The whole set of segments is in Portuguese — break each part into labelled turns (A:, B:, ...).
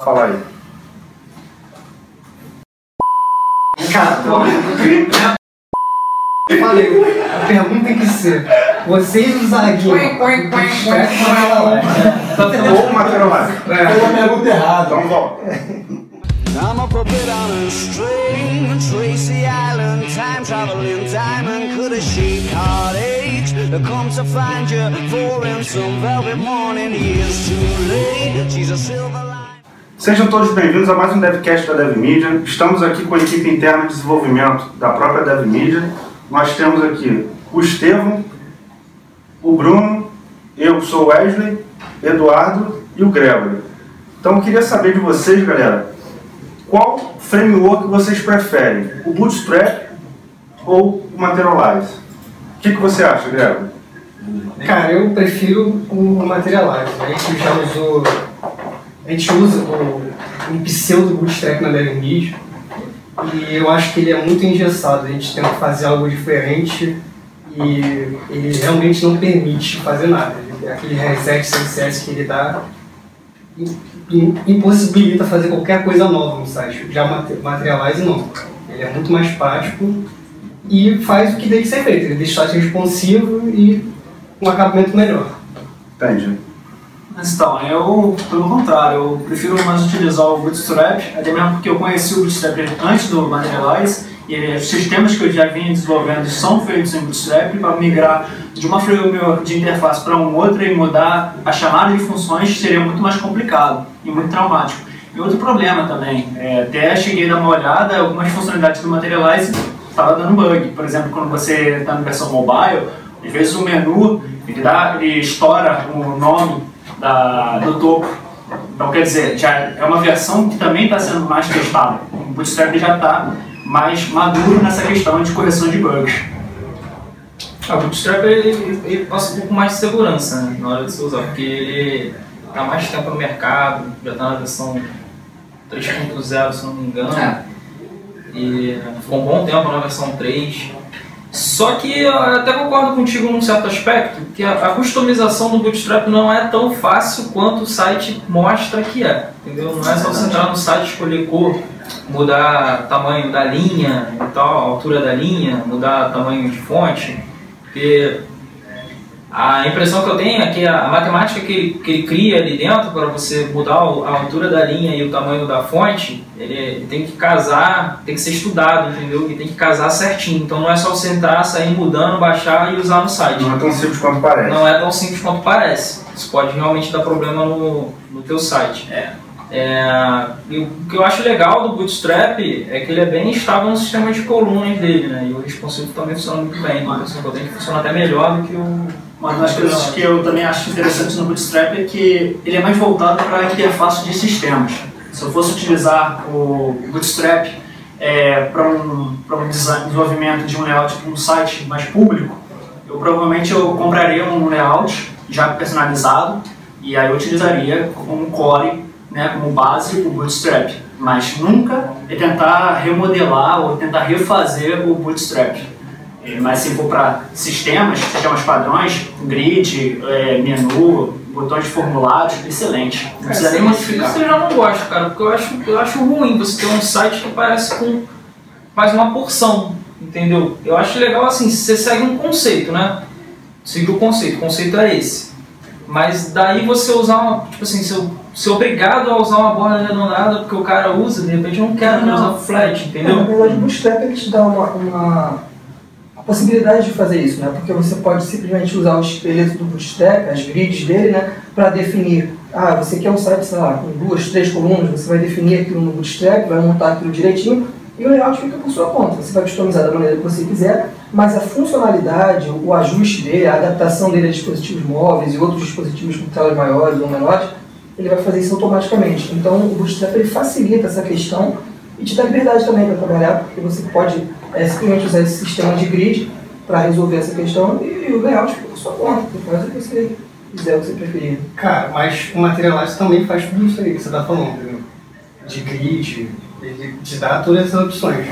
A: Fala aí.
B: Cara, eu falei, a pergunta tem que ser: vocês os zagueiros.
A: Ou materialize.
C: Pela pergunta errada.
A: Então volta.
D: I'm a bit on a string, Tracy Island, time traveling diamond. Could a chic heartache come to find you for in some velvet morning? Years too late, she's a silver line.
A: Sejam todos bem-vindos a mais um DevCast da DevMedia. Estamos aqui com a equipe interna de desenvolvimento da própria DevMedia. Nós temos aqui o Estevam, o Bruno, eu sou o Wesley, Eduardo e o Gregory. Então eu queria saber de vocês, galera, qual framework vocês preferem? O Bootstrap ou o Materialize? O que, que você acha, Gregory?
B: Cara, eu prefiro o Materialize. A gente já usou. A gente usa o, um pseudo bootstrap na DevMedia e eu acho que ele é muito engessado. A gente tenta fazer algo diferente e ele realmente não permite fazer nada. Aquele reset CSS que ele dá im- impossibilita fazer qualquer coisa nova no site. Já Materialize não. Ele é muito mais prático e faz o que tem que ser feito. Ele deixa o site responsivo e um acabamento melhor.
A: Entende?
E: Então, eu, pelo contrário, eu prefiro mais utilizar o Bootstrap, até mesmo porque eu conheci o Bootstrap antes do Materialize, e os sistemas que eu já vinha desenvolvendo são feitos em Bootstrap, para migrar de uma framework de interface para um outro e mudar a chamada de funções seria muito mais complicado e muito traumático. E outro problema também, é, até cheguei a dar uma olhada, algumas funcionalidades do Materialize estava dando bug. Por exemplo, quando você está na versão mobile, às vezes o menu ele, dá, ele estoura o nome da, do topo. Então, quer dizer, já é uma versão que também está sendo mais testada. O Bootstrap já está mais maduro nessa questão de correção de bugs.
F: Ah, o Bootstrap ele, ele- passa um pouco mais de segurança né, na hora de você usar, porque ele está mais tempo no mercado, já está na versão 3.0, se não me engano. E ficou um bom tempo na versão 3. Só que eu até concordo contigo num certo aspecto, que a, a customização do Bootstrap não é tão fácil quanto o site mostra que é. Entendeu? Não é só você entrar no site, escolher cor, mudar tamanho da linha e tal, altura da linha, mudar tamanho de fonte. Porque a impressão que eu tenho é que a, a matemática que ele, que ele cria ali dentro para você mudar o- a altura da linha e o tamanho da fonte, ele, ele tem que casar, tem que ser estudado, entendeu? E tem que casar certinho. Então não é só você entrar, sair mudando, baixar e usar no site.
A: Não é tão simples quanto parece.
F: Não é tão simples quanto parece. Isso pode realmente dar problema no, no teu site. É, e o que eu acho legal do Bootstrap é que ele é bem estável no sistema de colunas dele, né? E o responsivo também funciona muito bem. Então, assim, tenho que funciona até melhor do que o.
E: Uma das coisas que eu também acho interessante no Bootstrap é que ele é mais voltado para a interface de sistemas. Se eu fosse utilizar o Bootstrap é, para um, pra um desenvolvimento de um layout para um site mais público, eu provavelmente eu compraria um layout já personalizado e aí eu utilizaria como core, né, como base o Bootstrap. Mas nunca é tentar remodelar ou tentar refazer o Bootstrap. É, Mas se for para sistemas, sistemas padrões, grid, é, menu, botões de formulários, excelente. Não precisa nem
F: Isso
E: modificar.
F: eu já não gosto, cara, porque eu acho, eu acho ruim você ter um site que parece com mais uma porção, entendeu? Eu acho legal assim, se você segue um conceito, né? Siga o conceito, o conceito é esse. Mas daí você usar uma, tipo assim, ser, ser obrigado a usar uma borda arredondada porque o cara usa, de repente eu não quero
E: Não.
F: usar flat,
C: Na
F: entendeu?
C: verdade, o Bootstrap ele te dá uma, uma a possibilidade de fazer isso, né? Porque você pode simplesmente usar o esqueleto do Bootstrap, as grids dele, né? Para definir, ah, você quer um site, sei lá, com duas, três colunas, você vai definir aquilo no Bootstrap, vai montar aquilo direitinho e o layout fica por sua conta. Você vai customizar da maneira que você quiser, mas a funcionalidade, o ajuste dele, a adaptação dele a dispositivos móveis e outros dispositivos com telas maiores ou menores, ele vai fazer isso automaticamente. Então, o Bootstrap ele facilita essa questão e te dá liberdade também para trabalhar, porque você pode é, simplesmente usar esse sistema de grid para resolver essa questão e o layout fica por sua conta. Você faz o que você quiser, o que você preferir.
B: Cara, mas o Materialize também faz tudo isso aí que você está falando, entendeu? De grid, ele te dá todas essas opções.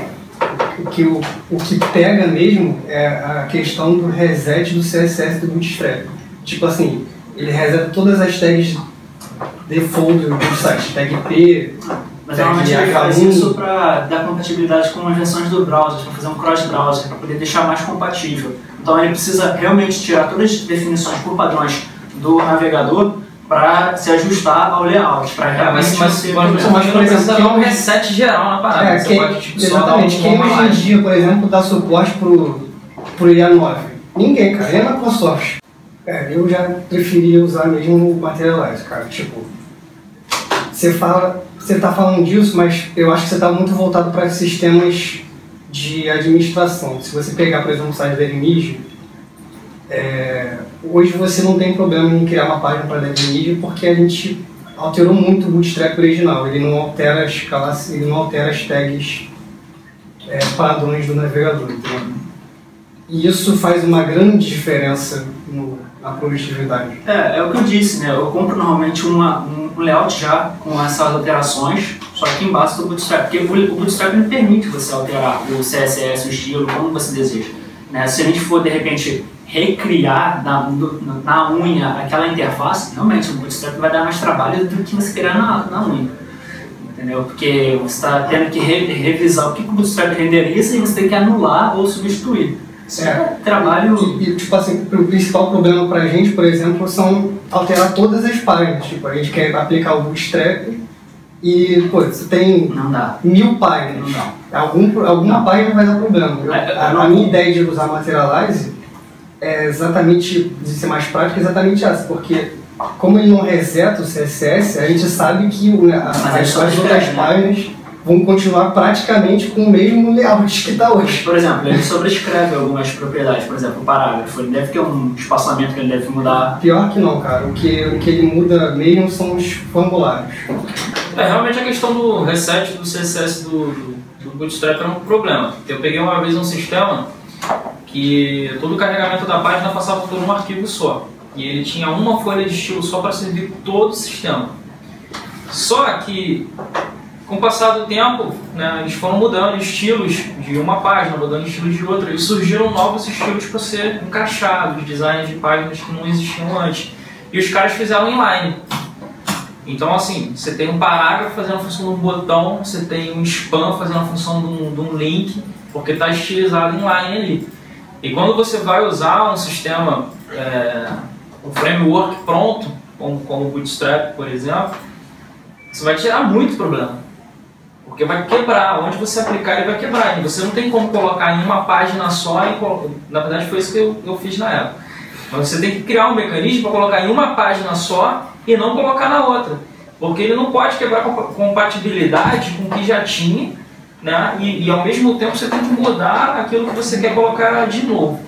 B: O que, o, o que pega mesmo é a questão do reset do CSS do Bootstrap. Tipo assim, ele reseta todas as tags default do site, tag P,
E: Mas normalmente ele faz
B: H1.
E: isso para dar compatibilidade com as versões do browser, para fazer um cross-browser, para poder deixar mais compatível. Então ele precisa realmente tirar todas as definições por padrões do navegador para se ajustar ao layout, para
F: É,
E: realmente
F: mas, mas, precisa
B: quem-
F: dar um reset geral na parada.
B: É,
F: você
B: quem,
F: pode tipo, só dar um
B: exatamente. Quem hoje em dia, por exemplo, dá suporte pro, pro IA9? Ninguém, cara. Nem a Microsoft. É, eu já preferia usar mesmo o Materialize, cara. Tipo, você fala, você tá falando disso, mas eu acho que você tá muito voltado para sistemas de administração. Se você pegar, por exemplo, o site da Elimige, é, hoje você não tem problema em criar uma página para DevMedia porque a gente alterou muito o Bootstrap original. Ele não altera as classes, ele não altera as tags é, padrões do navegador. entendeu? E isso faz uma grande diferença no- na produtividade.
E: É, é o que eu disse, né? Eu compro normalmente uma, um um layout já com essas alterações, só que embaixo do Bootstrap, porque o o Bootstrap não permite você alterar o CSS, o estilo, como você deseja. Né? Se a gente for, de repente, recriar na, na unha aquela interface, realmente o Bootstrap vai dar mais trabalho do que você criar na, na unha. Entendeu? Porque você está tendo que re- revisar o que o Bootstrap renderiza e você tem que anular ou substituir. Isso é, trabalho.
B: E, tipo assim, o principal problema pra gente, por exemplo, são alterar todas as páginas. Tipo, a gente quer aplicar o Bootstrap e, pô, você tem mil páginas.
E: Não dá.
B: Algum, alguma
E: Não.
B: página vai dar problema. Eu-
E: É, eu
B: a, a minha ideia de usar Materialize é exatamente, de ser mais prática, é exatamente essa, porque como ele não reseta o CSS, a gente sabe que o- a- as, as outras
E: né?
B: páginas vão continuar praticamente com o mesmo layout que está hoje.
E: Por exemplo, ele sobrescreve algumas propriedades, por exemplo, o parágrafo. Ele deve ter um espaçamento que ele deve mudar.
B: Pior que não, cara. O que, o que ele muda mesmo são os formulários.
F: É, realmente a questão do reset do CSS do, do, do Bootstrap era um problema. Eu peguei uma vez um sistema que todo o carregamento da página passava por um arquivo só. E ele tinha uma folha de estilo só para servir todo o sistema. Só que, com o passar do tempo, né, eles foram mudando estilos de uma página, mudando estilos de outra, e surgiram novos estilos para ser encaixados, designs de páginas que não existiam antes. E os caras fizeram inline. Então, assim, você tem um parágrafo fazendo a função de um botão, você tem um spam fazendo a função de um, de um link, porque está estilizado inline ali. E quando você vai usar um sistema, é, um framework pronto, como, como o Bootstrap, por exemplo, você vai tirar muito problema. Porque vai quebrar, onde você aplicar ele vai quebrar. E você não tem como colocar em uma página só, e na verdade foi isso que eu, eu fiz na época. Mas você tem que criar um mecanismo para colocar em uma página só e não colocar na outra. Porque ele não pode quebrar compa- compatibilidade com o que já tinha, né? E, e ao mesmo tempo você tem que mudar aquilo que você quer colocar de novo.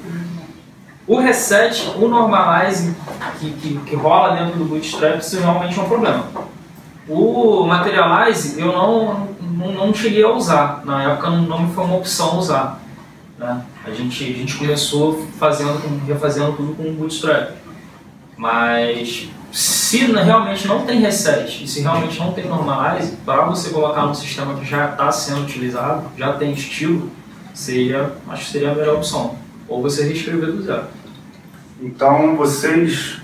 F: O reset, o normalize que, que, que rola dentro do Bootstrap, isso realmente é um problema. O Materialize eu não, não, não cheguei a usar, na época não, não foi uma opção usar. Né? A, gente, a gente começou fazendo, refazendo tudo com Bootstrap. Mas se realmente não tem reset e se realmente não tem normalize, para você colocar no sistema que já está sendo utilizado, já tem estilo, seria, acho que seria a melhor opção. Ou você reescrever do zero.
A: Então vocês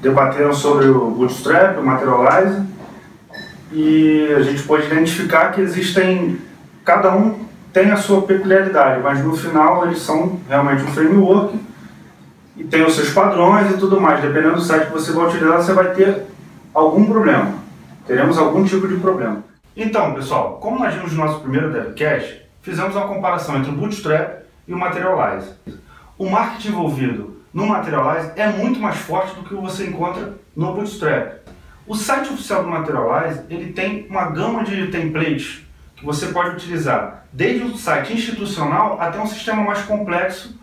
A: debateram sobre o Bootstrap, o Materialize, e a gente pode identificar que existem, cada um tem a sua peculiaridade, mas no final eles são realmente um framework e tem os seus padrões e tudo mais. Dependendo do site que você vai utilizar, você vai ter algum problema. Teremos algum tipo de problema. Então, pessoal, como nós vimos no nosso primeiro DevCast, fizemos uma comparação entre o Bootstrap e o Materialize. O marketing envolvido no Materialize é muito mais forte do que você encontra no Bootstrap. O site oficial do Materialize ele tem uma gama de templates que você pode utilizar, desde um site institucional até um sistema mais complexo,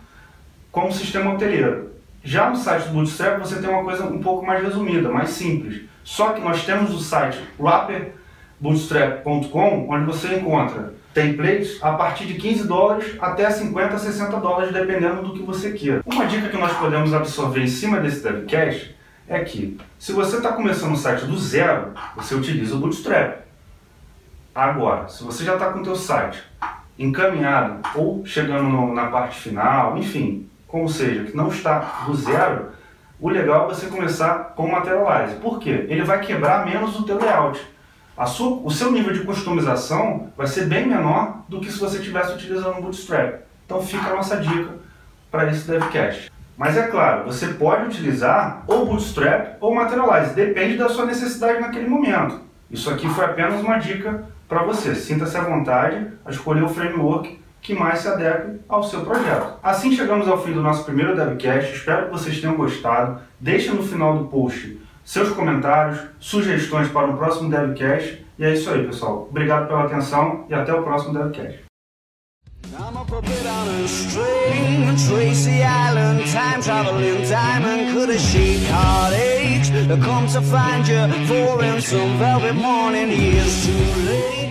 A: como o sistema hoteleiro. Já no site do Bootstrap você tem uma coisa um pouco mais resumida, mais simples. Só que nós temos o site rapperbootstrap.com, onde você encontra templates a partir de 15 dólares até 50, 60 dólares, dependendo do que você queira. Uma dica que nós podemos absorver em cima desse DevCast é que, se você está começando um site do zero, você utiliza o Bootstrap. Agora, se você já está com o teu site encaminhado ou chegando no- na parte final, enfim, como seja, que não está do zero, o legal é você começar com o Materialize. Por quê? Ele vai quebrar menos o teu layout. Sua, o seu nível de customização vai ser bem menor do que se você estivesse utilizando o Bootstrap. Então fica a nossa dica para esse DevCast. Mas é claro, você pode utilizar ou Bootstrap ou Materialize, depende da sua necessidade naquele momento. Isso aqui foi apenas uma dica para você. Sinta-se à vontade a escolher o framework que mais se adeque ao seu projeto. Assim chegamos ao fim do nosso primeiro DevCast. Espero que vocês tenham gostado. Deixe no final do post seus comentários, sugestões para o próximo DevCast. E é isso aí, pessoal. Obrigado pela atenção e até o próximo DevCast.
D: I'm up a bit on a string, Tracy Island, time traveling diamond. Could a sheep heartache come to find you for in some velvet morning? Years too late.